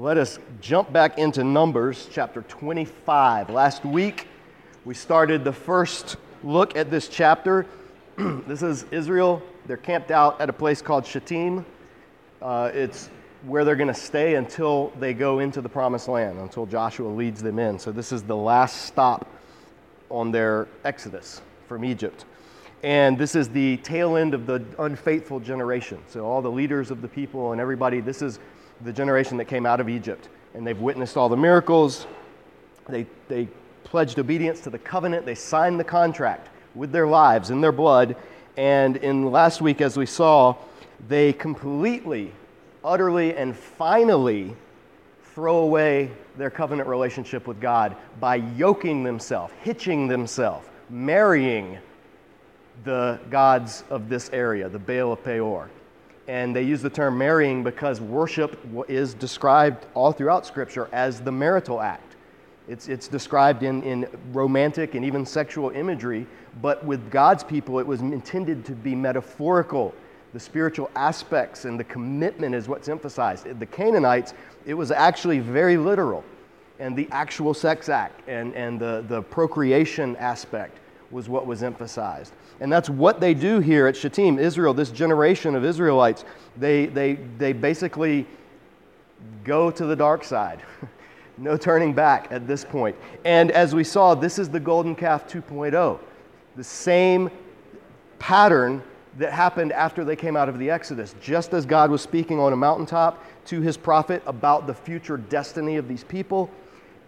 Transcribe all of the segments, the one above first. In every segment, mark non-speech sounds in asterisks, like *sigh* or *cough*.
let us jump back into Numbers chapter 25. Last week, we started the first look at this chapter. *clears throat* this is Israel. They're camped out at a place called Shittim. Uh, it's where they're going to stay until they go into the promised land, until Joshua leads them in. So, this is the last stop on their exodus from Egypt. And this is the tail end of the unfaithful generation. So, all the leaders of the people and everybody, this is the generation that came out of Egypt. And they've witnessed all the miracles. They, they pledged obedience to the covenant. They signed the contract with their lives and their blood. And in last week, as we saw, they completely, utterly, and finally throw away their covenant relationship with God by yoking themselves, hitching themselves, marrying the gods of this area, the Baal of Peor. And they use the term marrying because worship is described all throughout Scripture as the marital act. It's, it's described in, in romantic and even sexual imagery, but with God's people, it was intended to be metaphorical. The spiritual aspects and the commitment is what's emphasized. The Canaanites, it was actually very literal. And the actual sex act and, and the, the procreation aspect was what was emphasized. And that's what they do here at Shittim, Israel, this generation of Israelites. They, they, they basically go to the dark side. *laughs* no turning back at this point. And as we saw, this is the golden calf 2.0. The same pattern that happened after they came out of the Exodus. Just as God was speaking on a mountaintop to his prophet about the future destiny of these people,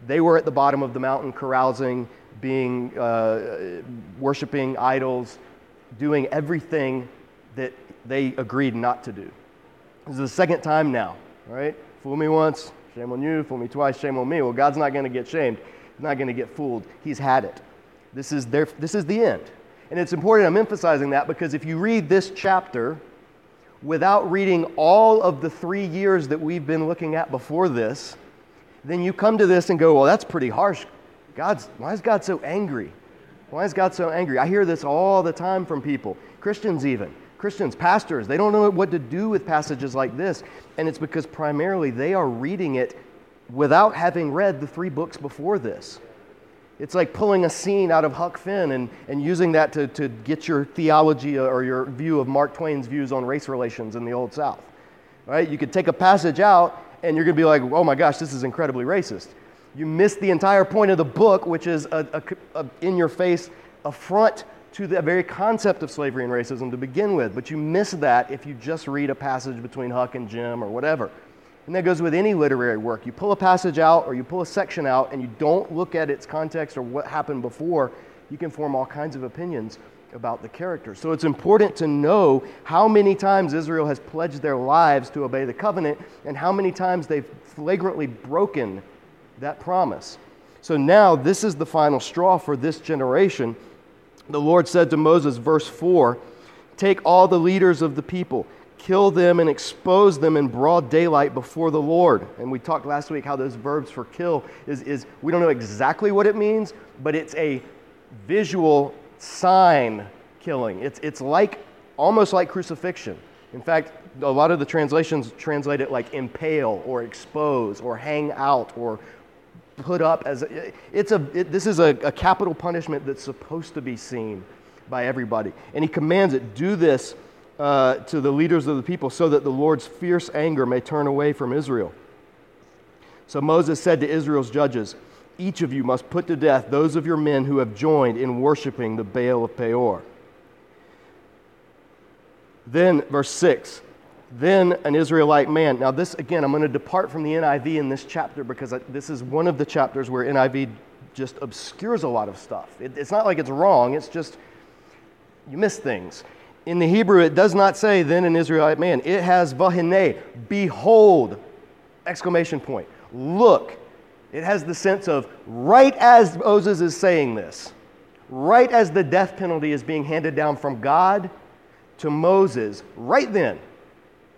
they were at the bottom of the mountain carousing, being uh, worshiping idols, doing everything that they agreed not to do. This is the second time now, right? Fool me once, shame on you. Fool me twice, shame on me. Well, God's not going to get shamed. He's not going to get fooled. He's had it. This is, their, this is the end. And it's important I'm emphasizing that because if you read this chapter without reading all of the three years that we've been looking at before this, then you come to this and go, well, that's pretty harsh. God's, why is God so angry? Why is God so angry? I hear this all the time from people, Christians even. Christians, pastors, they don't know what to do with passages like this. And it's because primarily they are reading it without having read the three books before this. It's like pulling a scene out of Huck Finn and, and using that to, to get your theology or your view of Mark Twain's views on race relations in the Old South. Right? You could take a passage out and you're going to be like, oh my gosh, this is incredibly racist. You miss the entire point of the book, which is a, a, a in your face affront to the very concept of slavery and racism to begin with. But you miss that if you just read a passage between Huck and Jim or whatever. And that goes with any literary work. You pull a passage out or you pull a section out and you don't look at its context or what happened before, you can form all kinds of opinions about the character. So it's important to know how many times Israel has pledged their lives to obey the covenant and how many times they've flagrantly broken that promise. So now this is the final straw for this generation. The Lord said to Moses, verse 4 Take all the leaders of the people, kill them, and expose them in broad daylight before the Lord. And we talked last week how those verbs for kill is, is we don't know exactly what it means, but it's a visual sign killing. It's, it's like almost like crucifixion. In fact, a lot of the translations translate it like impale or expose or hang out or put up as a, it's a it, this is a, a capital punishment that's supposed to be seen by everybody. And he commands it do this uh, to the leaders of the people so that the lord's fierce anger may turn away from israel. So moses said to israel's judges each of you must put to death those of your men who have joined in worshiping the baal of peor. Then verse 6 then an Israelite man. Now, this again, I'm going to depart from the NIV in this chapter because this is one of the chapters where NIV just obscures a lot of stuff. It, it's not like it's wrong, it's just you miss things. In the Hebrew, it does not say then an Israelite man. It has vahine, behold, exclamation point. Look. It has the sense of right as Moses is saying this, right as the death penalty is being handed down from God to Moses, right then,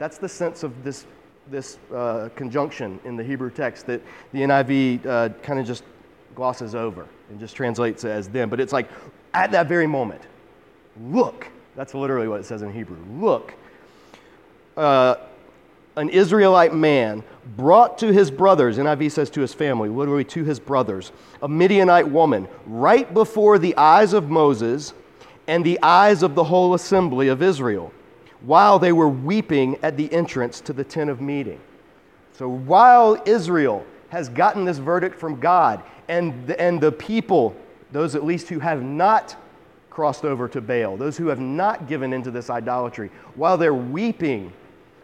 that's the sense of this, this uh, conjunction in the Hebrew text that the NIV uh, kind of just glosses over and just translates as them. But it's like at that very moment, look. That's literally what it says in Hebrew. Look. Uh, an Israelite man brought to his brothers, NIV says to his family, literally to his brothers, a Midianite woman, right before the eyes of Moses and the eyes of the whole assembly of Israel, while they were weeping at the entrance to the tent of meeting. So while Israel has gotten this verdict from God, and the, and the people, those at least who have not crossed over to Baal, those who have not given into this idolatry, while they're weeping,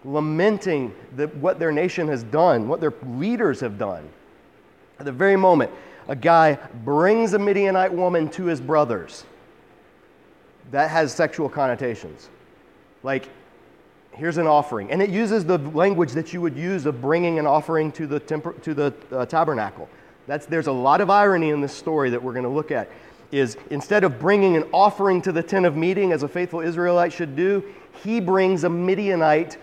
lamenting the, what their nation has done, what their leaders have done, at the very moment, a guy brings a Midianite woman to his brothers. That has sexual connotations. Like, here's an offering. And it uses the language that you would use of bringing an offering to the, temper, to the uh, tabernacle. That's, there's a lot of irony in this story that we're going to look at. Is instead of bringing an offering to the tent of meeting as a faithful Israelite should do, he brings a Midianite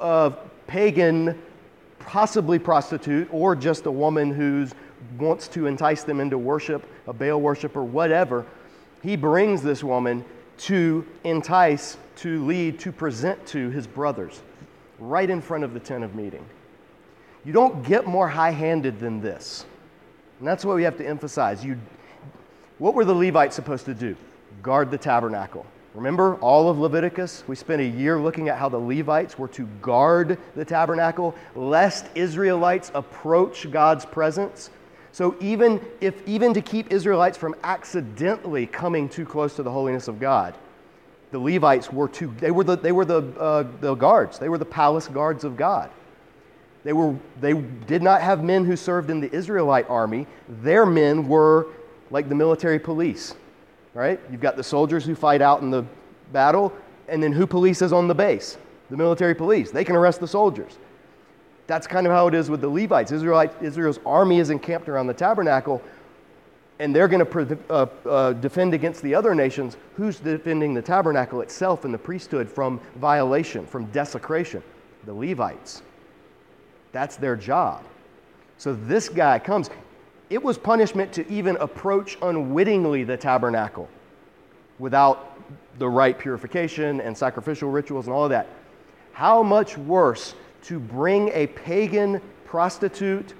uh, pagan, possibly prostitute, or just a woman who wants to entice them into worship, a Baal worship, or whatever. He brings this woman to entice, to lead, to present to his brothers right in front of the tent of meeting. You don't get more high handed than this. And that's what we have to emphasize. You, what were the Levites supposed to do? Guard the tabernacle. Remember all of Leviticus? We spent a year looking at how the Levites were to guard the tabernacle lest Israelites approach God's presence. So even if even to keep Israelites from accidentally coming too close to the holiness of God, the Levites were to they were the they were the uh, the guards. They were the palace guards of God. They, were, they did not have men who served in the Israelite army. Their men were like the military police, right? You've got the soldiers who fight out in the battle, and then who polices on the base? The military police. They can arrest the soldiers. That's kind of how it is with the Levites. Israelite, Israel's army is encamped around the tabernacle, and they're going to uh, uh, defend against the other nations. Who's defending the tabernacle itself and the priesthood from violation, from desecration? The Levites. That's their job. So this guy comes. It was punishment to even approach unwittingly the tabernacle without the right purification and sacrificial rituals and all of that. How much worse to bring a pagan prostitute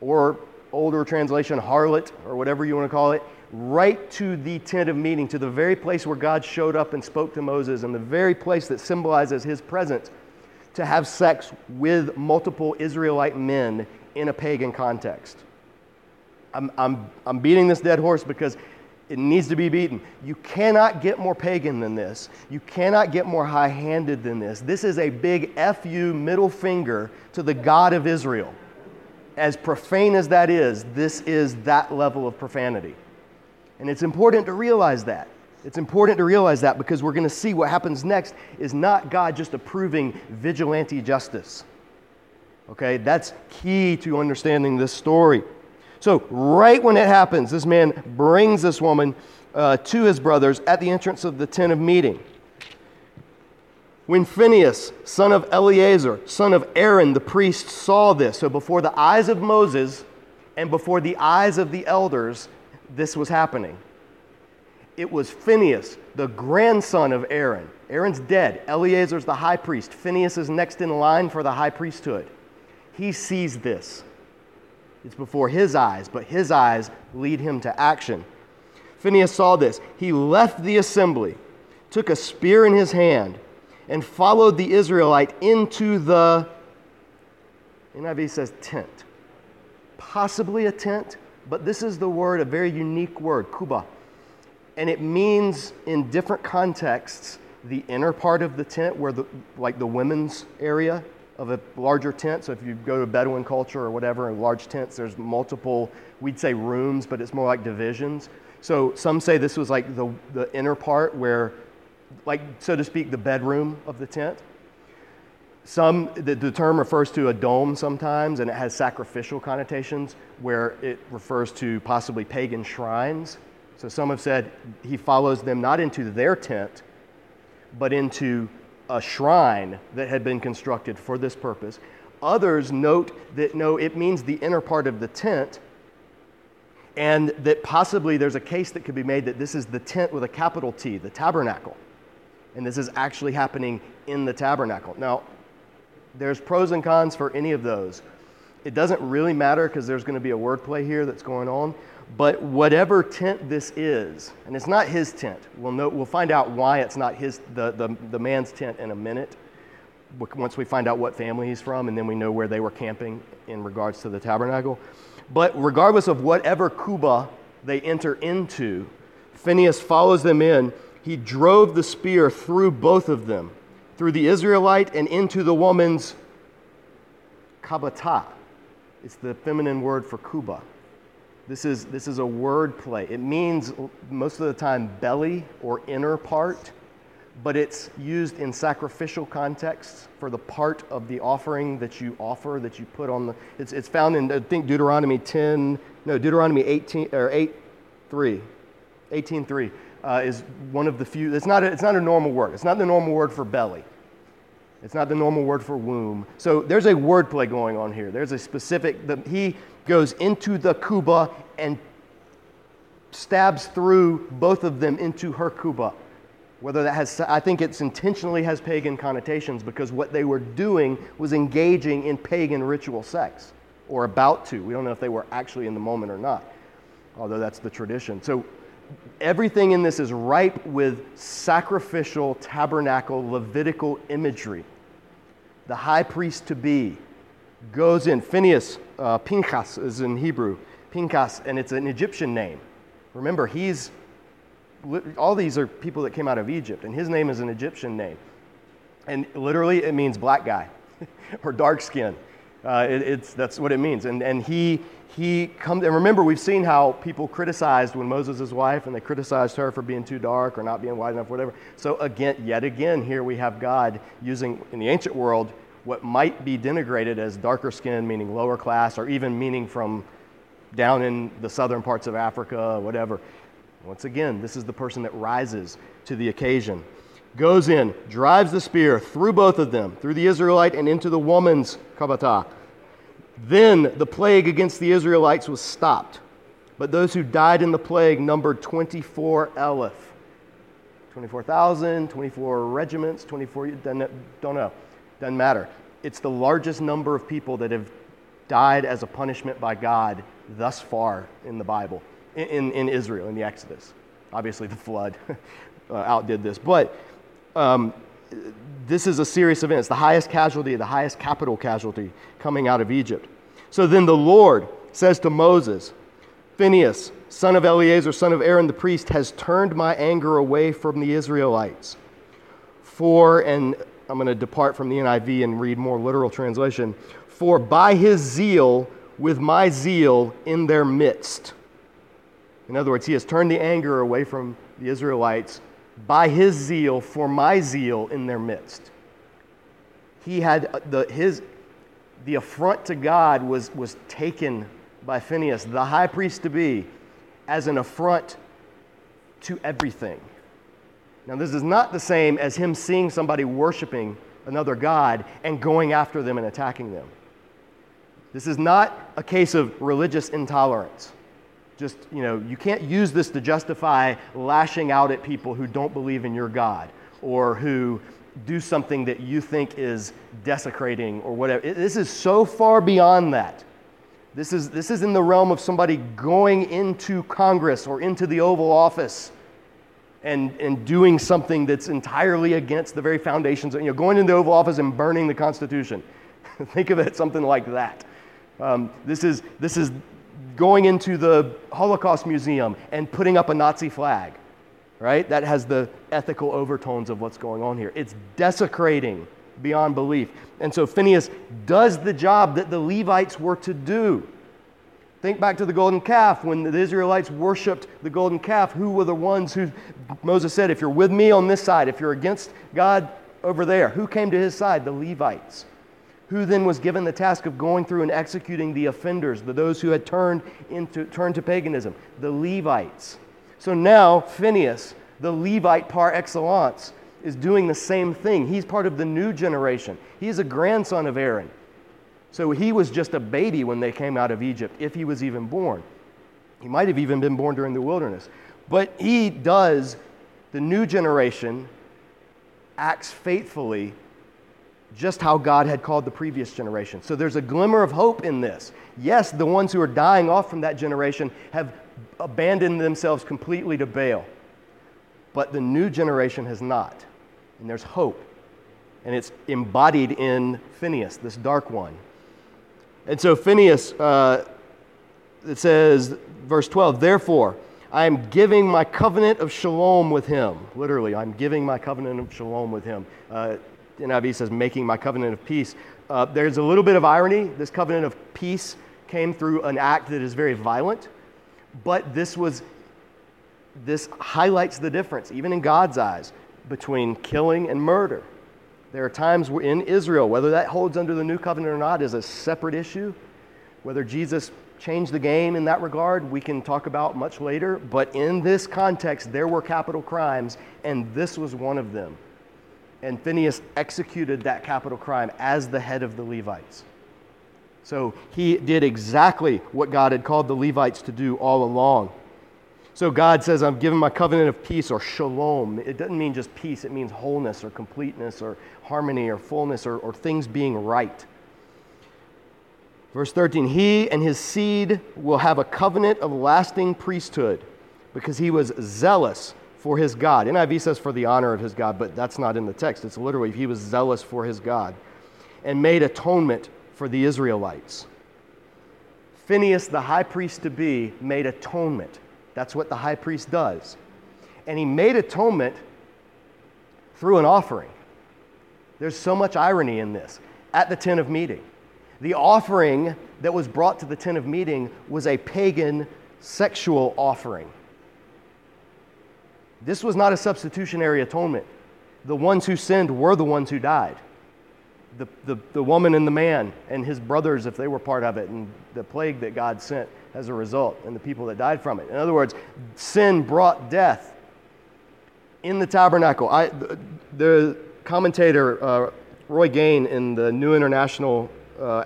or older translation, harlot, or whatever you want to call it, right to the tent of meeting, to the very place where God showed up and spoke to Moses, and the very place that symbolizes his presence to have sex with multiple Israelite men in a pagan context. I'm, I'm, I'm beating this dead horse because it needs to be beaten. You cannot get more pagan than this. You cannot get more high handed than this. This is a big FU middle finger to the God of Israel. As profane as that is, this is that level of profanity. And it's important to realize that. It's important to realize that because we're going to see what happens next is not God just approving vigilante justice. Okay, that's key to understanding this story. So, right when it happens, this man brings this woman uh, to his brothers at the entrance of the tent of meeting. When Phinehas, son of Eleazar, son of Aaron, the priest, saw this, so before the eyes of Moses and before the eyes of the elders, this was happening it was Phinehas, the grandson of Aaron. Aaron's dead. Eleazar's the high priest. Phinehas is next in line for the high priesthood. He sees this. It's before his eyes, but his eyes lead him to action. Phineas saw this. He left the assembly, took a spear in his hand, and followed the Israelite into the, NIV says tent. Possibly a tent, but this is the word, a very unique word, kuba and it means in different contexts the inner part of the tent where the like the women's area of a larger tent. So if you go to bedouin culture or whatever in large tents there's multiple we'd say rooms but it's more like divisions. So some say this was like the, the inner part where like so to speak the bedroom of the tent. Some the, the term refers to a dome sometimes and it has sacrificial connotations where it refers to possibly pagan shrines. So some have said he follows them not into their tent, but into a shrine that had been constructed for this purpose. Others note that no, it means the inner part of the tent, and that possibly there's a case that could be made that this is the tent with a capital T, the tabernacle. And this is actually happening in the tabernacle. Now, There's pros and cons for any of those. It doesn't really matter because there's going to be a wordplay here that's going on. But whatever tent this is, and it's not his tent, we'll, know, we'll find out why it's not his, the, the, the man's tent in a minute once we find out what family he's from, and then we know where they were camping in regards to the tabernacle. But regardless of whatever kuba they enter into, Phineas follows them in. He drove the spear through both of them, through the Israelite and into the woman's kabata. It's the feminine word for kuba. This is, this is a word play. It means most of the time belly or inner part, but it's used in sacrificial contexts for the part of the offering that you offer, that you put on the. It's, it's found in, I think, Deuteronomy 10, no, Deuteronomy 18, or 8, 3. 18, 3 uh, is one of the few. It's not, a, it's not a normal word. It's not the normal word for belly. It's not the normal word for womb. So there's a wordplay going on here. There's a specific, the, he goes into the kuba and stabs through both of them into her kuba. Whether that has, I think it's intentionally has pagan connotations because what they were doing was engaging in pagan ritual sex or about to. We don't know if they were actually in the moment or not, although that's the tradition. So everything in this is ripe with sacrificial, tabernacle, Levitical imagery the high priest to be, goes in. Phineas, uh, Pinchas is in Hebrew, Pinchas, and it's an Egyptian name. Remember, he's, all these are people that came out of Egypt, and his name is an Egyptian name. And literally, it means black guy *laughs* or dark skin. Uh, it, it's, that's what it means. And, and he, he comes, and remember, we've seen how people criticized when Moses' wife, and they criticized her for being too dark or not being white enough, whatever. So, again, yet again, here we have God using, in the ancient world, what might be denigrated as darker skin, meaning lower class, or even meaning from down in the southern parts of Africa, whatever. Once again, this is the person that rises to the occasion. Goes in, drives the spear through both of them, through the Israelite and into the woman's kabata. Then the plague against the Israelites was stopped. But those who died in the plague numbered 24 eleph. 24,000, 24 regiments, 24, don't know. Doesn't matter. It's the largest number of people that have died as a punishment by God thus far in the Bible, in, in, Israel, in the Exodus. Obviously, the flood *laughs* uh, outdid this. But um, this is a serious event. It's the highest casualty, the highest capital casualty coming out of Egypt. So then the Lord says to Moses, Phineas, son of Eleazar, son of Aaron the priest, has turned my anger away from the Israelites. For, and I'm going to depart from the NIV and read more literal translation. For by his zeal, with my zeal in their midst. In other words, he has turned the anger away from the Israelites by his zeal for my zeal in their midst. He had uh, the, his, the affront to God was, was taken by Phineas, the high priest to be, as an affront to everything. Now, this is not the same as him seeing somebody worshiping another God and going after them and attacking them. This is not a case of religious intolerance. Just, you know, you can't use this to justify lashing out at people who don't believe in your God or who do something that you think is desecrating or whatever. This is so far beyond that. This is, this is in the realm of somebody going into Congress or into the Oval Office and, and doing something that's entirely against the very foundations, of you know, going into the Oval Office and burning the Constitution. *laughs* Think of it something like that. Um, this, is, this is going into the Holocaust Museum and putting up a Nazi flag, right? That has the ethical overtones of what's going on here. It's desecrating beyond belief. And so Phineas does the job that the Levites were to do. Think back to the golden calf. When the Israelites worshiped the golden calf, who were the ones who Moses said, If you're with me on this side, if you're against God over there, who came to his side? The Levites. Who then was given the task of going through and executing the offenders, the, those who had turned, into, turned to paganism? The Levites. So now, Phineas, the Levite par excellence, is doing the same thing. He's part of the new generation. He's a grandson of Aaron. So he was just a baby when they came out of Egypt, if he was even born. He might have even been born during the wilderness. But he does, the new generation acts faithfully just how God had called the previous generation. So there's a glimmer of hope in this. Yes, the ones who are dying off from that generation have abandoned themselves completely to Baal, but the new generation has not. And there's hope. And it's embodied in Phineas, this dark one. And so Phineas, uh, it says, verse 12, therefore, I am giving my covenant of shalom with him. Literally, I'm giving my covenant of shalom with him. Uh, NIV says, making my covenant of peace. Uh, there's a little bit of irony. This covenant of peace came through an act that is very violent, but this was this highlights the difference, even in God's eyes, between killing and murder. There are times in Israel, whether that holds under the new covenant or not is a separate issue. Whether Jesus changed the game in that regard, we can talk about much later. But in this context, there were capital crimes, and this was one of them. And Phineas executed that capital crime as the head of the Levites. So he did exactly what God had called the Levites to do all along. So God says, I'm giving my covenant of peace or shalom. It doesn't mean just peace, it means wholeness or completeness or harmony or fullness or, or things being right. Verse 13, he and his seed will have a covenant of lasting priesthood because he was zealous for his God. NIV says for the honor of his God, but that's not in the text. It's literally he was zealous for his God and made atonement for the Israelites. Phineas, the high priest to be, made atonement that's what the high priest does. And he made atonement through an offering. There's so much irony in this. At the tent of meeting, the offering that was brought to the tent of meeting was a pagan sexual offering. This was not a substitutionary atonement. The ones who sinned were the ones who died. The, the, the woman and the man and his brothers, if they were part of it, and the plague that God sent as a result and the people that died from it. In other words, sin brought death in the tabernacle. I, the commentator, uh, Roy Gane, in the New International uh,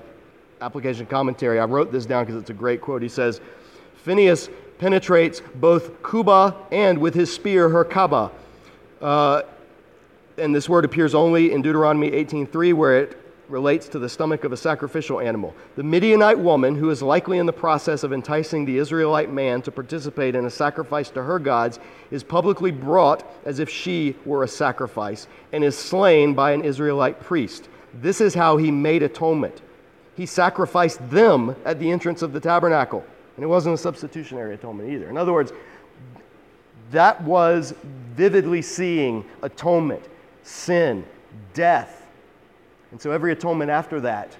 Application Commentary, I wrote this down because it's a great quote. He says, Phineas penetrates both Kuba and with his spear her Kaaba. Uh, and this word appears only in Deuteronomy 18:3, where it relates to the stomach of a sacrificial animal. The Midianite woman, who is likely in the process of enticing the Israelite man to participate in a sacrifice to her gods, is publicly brought as if she were a sacrifice and is slain by an Israelite priest. This is how he made atonement. He sacrificed them at the entrance of the tabernacle. And it wasn't a substitutionary atonement either. In other words, that was vividly seeing atonement, sin, death, and so every atonement after that,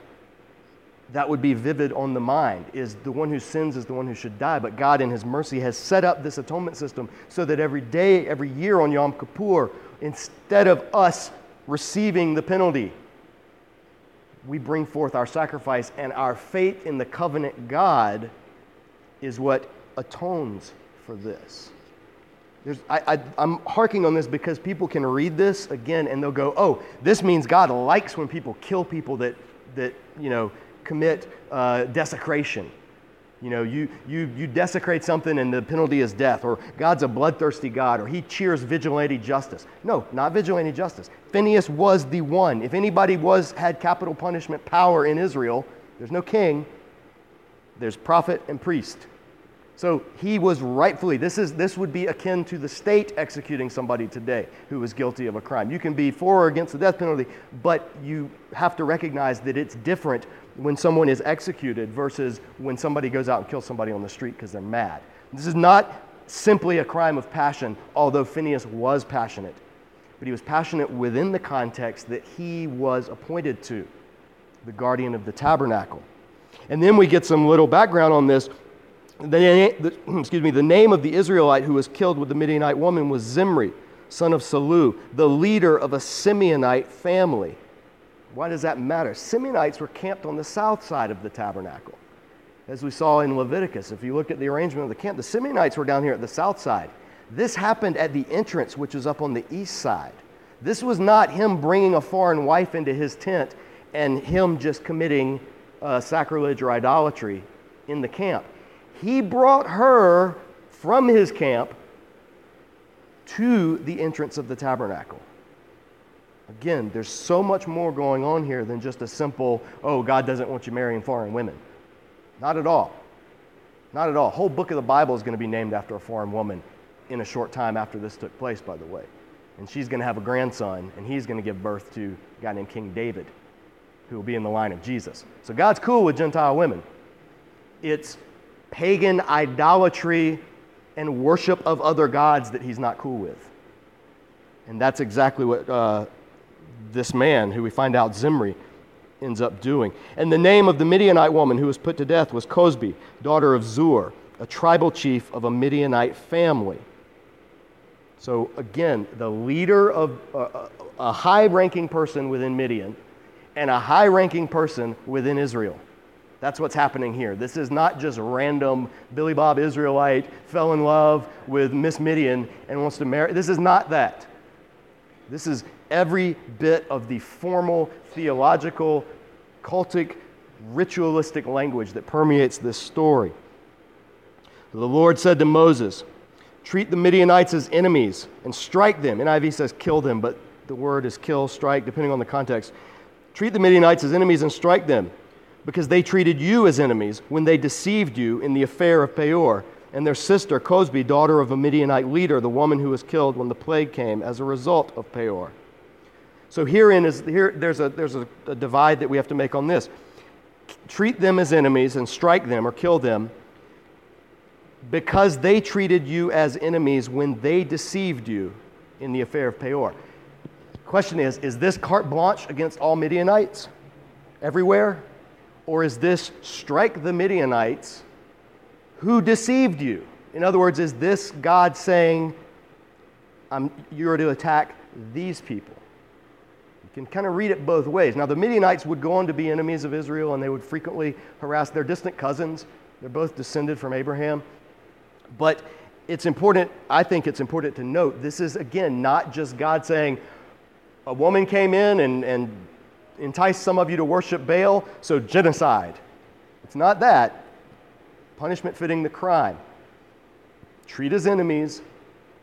that would be vivid on the mind is the one who sins is the one who should die. But God, in His mercy, has set up this atonement system so that every day, every year on Yom Kippur, instead of us receiving the penalty, we bring forth our sacrifice, and our faith in the covenant God is what atones for this. I, am harking on this because people can read this again and they'll go, oh, this means God likes when people kill people that, that you know, commit uh, desecration. You know, you, you, you desecrate something and the penalty is death, or God's a bloodthirsty God, or he cheers vigilante justice. No, not vigilante justice. Phineas was the one. If anybody was had capital punishment power in Israel, there's no king, there's prophet and priest. So he was rightfully, this, is, this would be akin to the state executing somebody today who was guilty of a crime. You can be for or against the death penalty, but you have to recognize that it's different when someone is executed versus when somebody goes out and kills somebody on the street because they're mad. This is not simply a crime of passion, although Phineas was passionate, but he was passionate within the context that he was appointed to, the guardian of the tabernacle. And then we get some little background on this the, the, *clears throat* excuse me, the name of the Israelite who was killed with the Midianite woman was Zimri, son of Salu, the leader of a Simeonite family. Why does that matter? Simeonites were camped on the south side of the tabernacle. As we saw in Leviticus, if you look at the arrangement of the camp, the Simeonites were down here at the south side. This happened at the entrance, which was up on the east side. This was not him bringing a foreign wife into his tent and him just committing uh, sacrilege or idolatry in the camp he brought her from his camp to the entrance of the tabernacle. Again, there's so much more going on here than just a simple, oh, God doesn't want you marrying foreign women. Not at all. Not at all. whole book of the Bible is going to be named after a foreign woman in a short time after this took place, by the way. And she's going to have a grandson, and he's going to give birth to a guy named King David, who will be in the line of Jesus. So God's cool with Gentile women. It's pagan idolatry and worship of other gods that he's not cool with. And that's exactly what uh, this man, who we find out Zimri, ends up doing. And the name of the Midianite woman who was put to death was Cozbi, daughter of Zur, a tribal chief of a Midianite family. So again, the leader of uh, a high ranking person within Midian and a high ranking person within Israel. That's what's happening here. This is not just random Billy Bob Israelite fell in love with Miss Midian and wants to marry. This is not that. This is every bit of the formal, theological, cultic, ritualistic language that permeates this story. The Lord said to Moses, Treat the Midianites as enemies and strike them. NIV says kill them, but the word is kill, strike, depending on the context. Treat the Midianites as enemies and strike them, because they treated you as enemies when they deceived you in the affair of Peor and their sister, Cozbi, daughter of a Midianite leader, the woman who was killed when the plague came as a result of Peor. So herein is here there's a there's a, a divide that we have to make on this. Treat them as enemies and strike them or kill them because they treated you as enemies when they deceived you in the affair of Peor. Question is, is this carte blanche against all Midianites everywhere? Or is this strike the Midianites who deceived you? In other words, is this God saying, you're to attack these people? You can kind of read it both ways. Now, the Midianites would go on to be enemies of Israel, and they would frequently harass their distant cousins. They're both descended from Abraham. But it's important, I think it's important to note, this is, again, not just God saying, a woman came in and, and enticed some of you to worship Baal, so genocide. It's not that punishment fitting the crime. Treat as enemies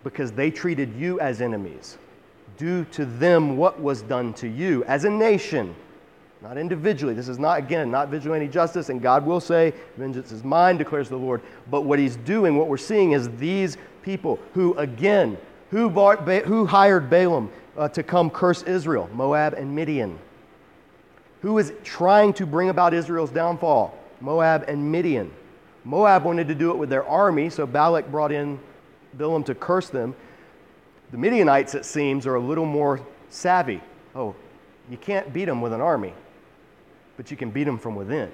because they treated you as enemies. Do to them what was done to you as a nation, not individually. This is not, again, not vigilante justice, and God will say, Vengeance is mine, declares the Lord. But what he's doing, what we're seeing is these people who, again, who, bought, who hired Balaam uh, to come curse Israel? Moab and Midian. Who is trying to bring about Israel's downfall? Moab and Midian. Moab wanted to do it with their army, so Balak brought in Balaam to curse them. The Midianites, it seems, are a little more savvy. Oh, you can't beat them with an army, but you can beat them from within.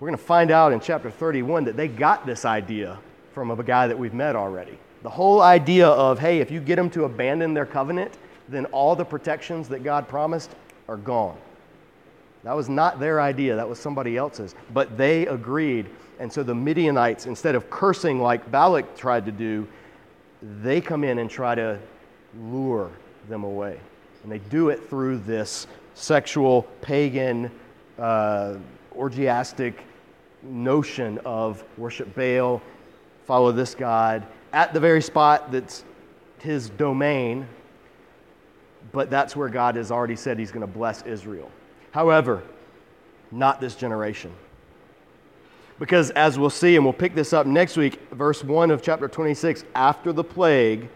We're going to find out in chapter 31 that they got this idea from a guy that we've met already. The whole idea of, hey, if you get them to abandon their covenant, then all the protections that God promised are gone. That was not their idea, that was somebody else's. But they agreed and so the Midianites, instead of cursing like Balak tried to do, they come in and try to lure them away. And they do it through this sexual, pagan, uh, orgiastic notion of worship Baal, follow this God, at the very spot that's his domain, but that's where God has already said he's going to bless Israel. However, not this generation. Because as we'll see, and we'll pick this up next week, verse 1 of chapter 26, after the plague,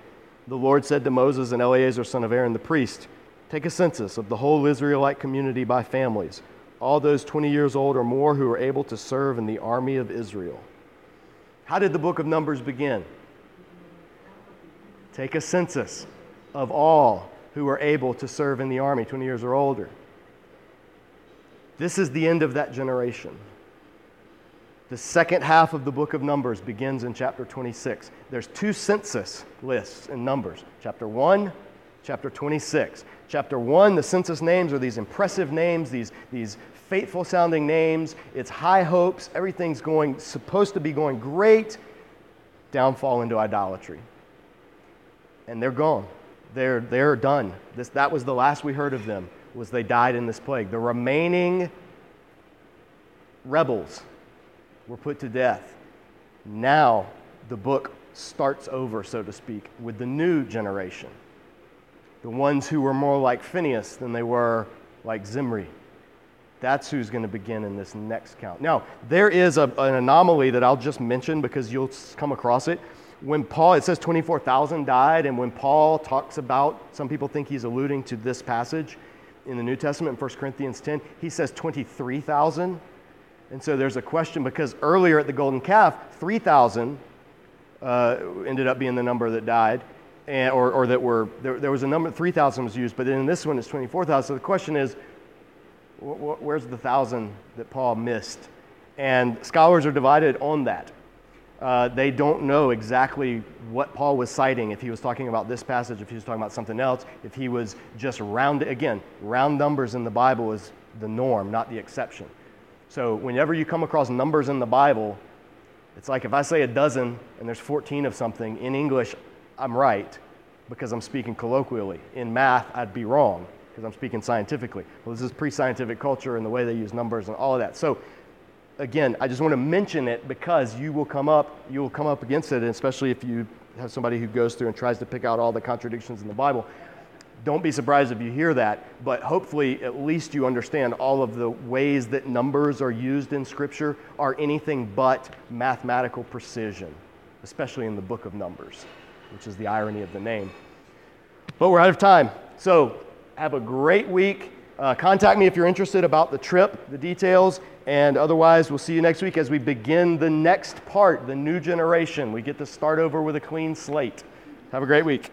the Lord said to Moses and Eleazar, son of Aaron the priest, Take a census of the whole Israelite community by families, all those 20 years old or more who are able to serve in the army of Israel. How did the book of Numbers begin? Take a census of all who are able to serve in the army, 20 years or older. This is the end of that generation. The second half of the book of Numbers begins in chapter 26. There's two census lists in Numbers chapter 1, chapter 26. Chapter 1, the census names are these impressive names, these, these faithful sounding names. It's high hopes. Everything's going, supposed to be going great. Downfall into idolatry. And they're gone. They're, they're done. This, that was the last we heard of them, was they died in this plague. The remaining rebels were put to death. Now the book starts over, so to speak, with the new generation. the ones who were more like Phineas than they were like Zimri. That's who's going to begin in this next count. Now, there is a, an anomaly that I'll just mention because you'll come across it. When Paul, it says 24,000 died, and when Paul talks about, some people think he's alluding to this passage in the New Testament in 1 Corinthians 10, he says 23,000. And so there's a question because earlier at the Golden Calf, 3,000 uh, ended up being the number that died, and, or, or that were, there, there was a number, 3,000 was used, but then in this one it's 24,000. So the question is, where's the thousand that Paul missed? And scholars are divided on that. Uh, they don't know exactly what Paul was citing, if he was talking about this passage, if he was talking about something else, if he was just round, again, round numbers in the Bible is the norm, not the exception. So whenever you come across numbers in the Bible, it's like if I say a dozen and there's 14 of something, in English, I'm right because I'm speaking colloquially. In math, I'd be wrong because I'm speaking scientifically. Well, this is pre scientific culture and the way they use numbers and all of that. So, again, I just want to mention it because you will come up, you will come up against it, especially if you have somebody who goes through and tries to pick out all the contradictions in the Bible. Don't be surprised if you hear that, but hopefully at least you understand all of the ways that numbers are used in Scripture are anything but mathematical precision, especially in the book of Numbers, which is the irony of the name. But we're out of time. So have a great week. Uh, contact me if you're interested about the trip, the details, and otherwise, we'll see you next week as we begin the next part, the new generation. We get to start over with a clean slate. Have a great week.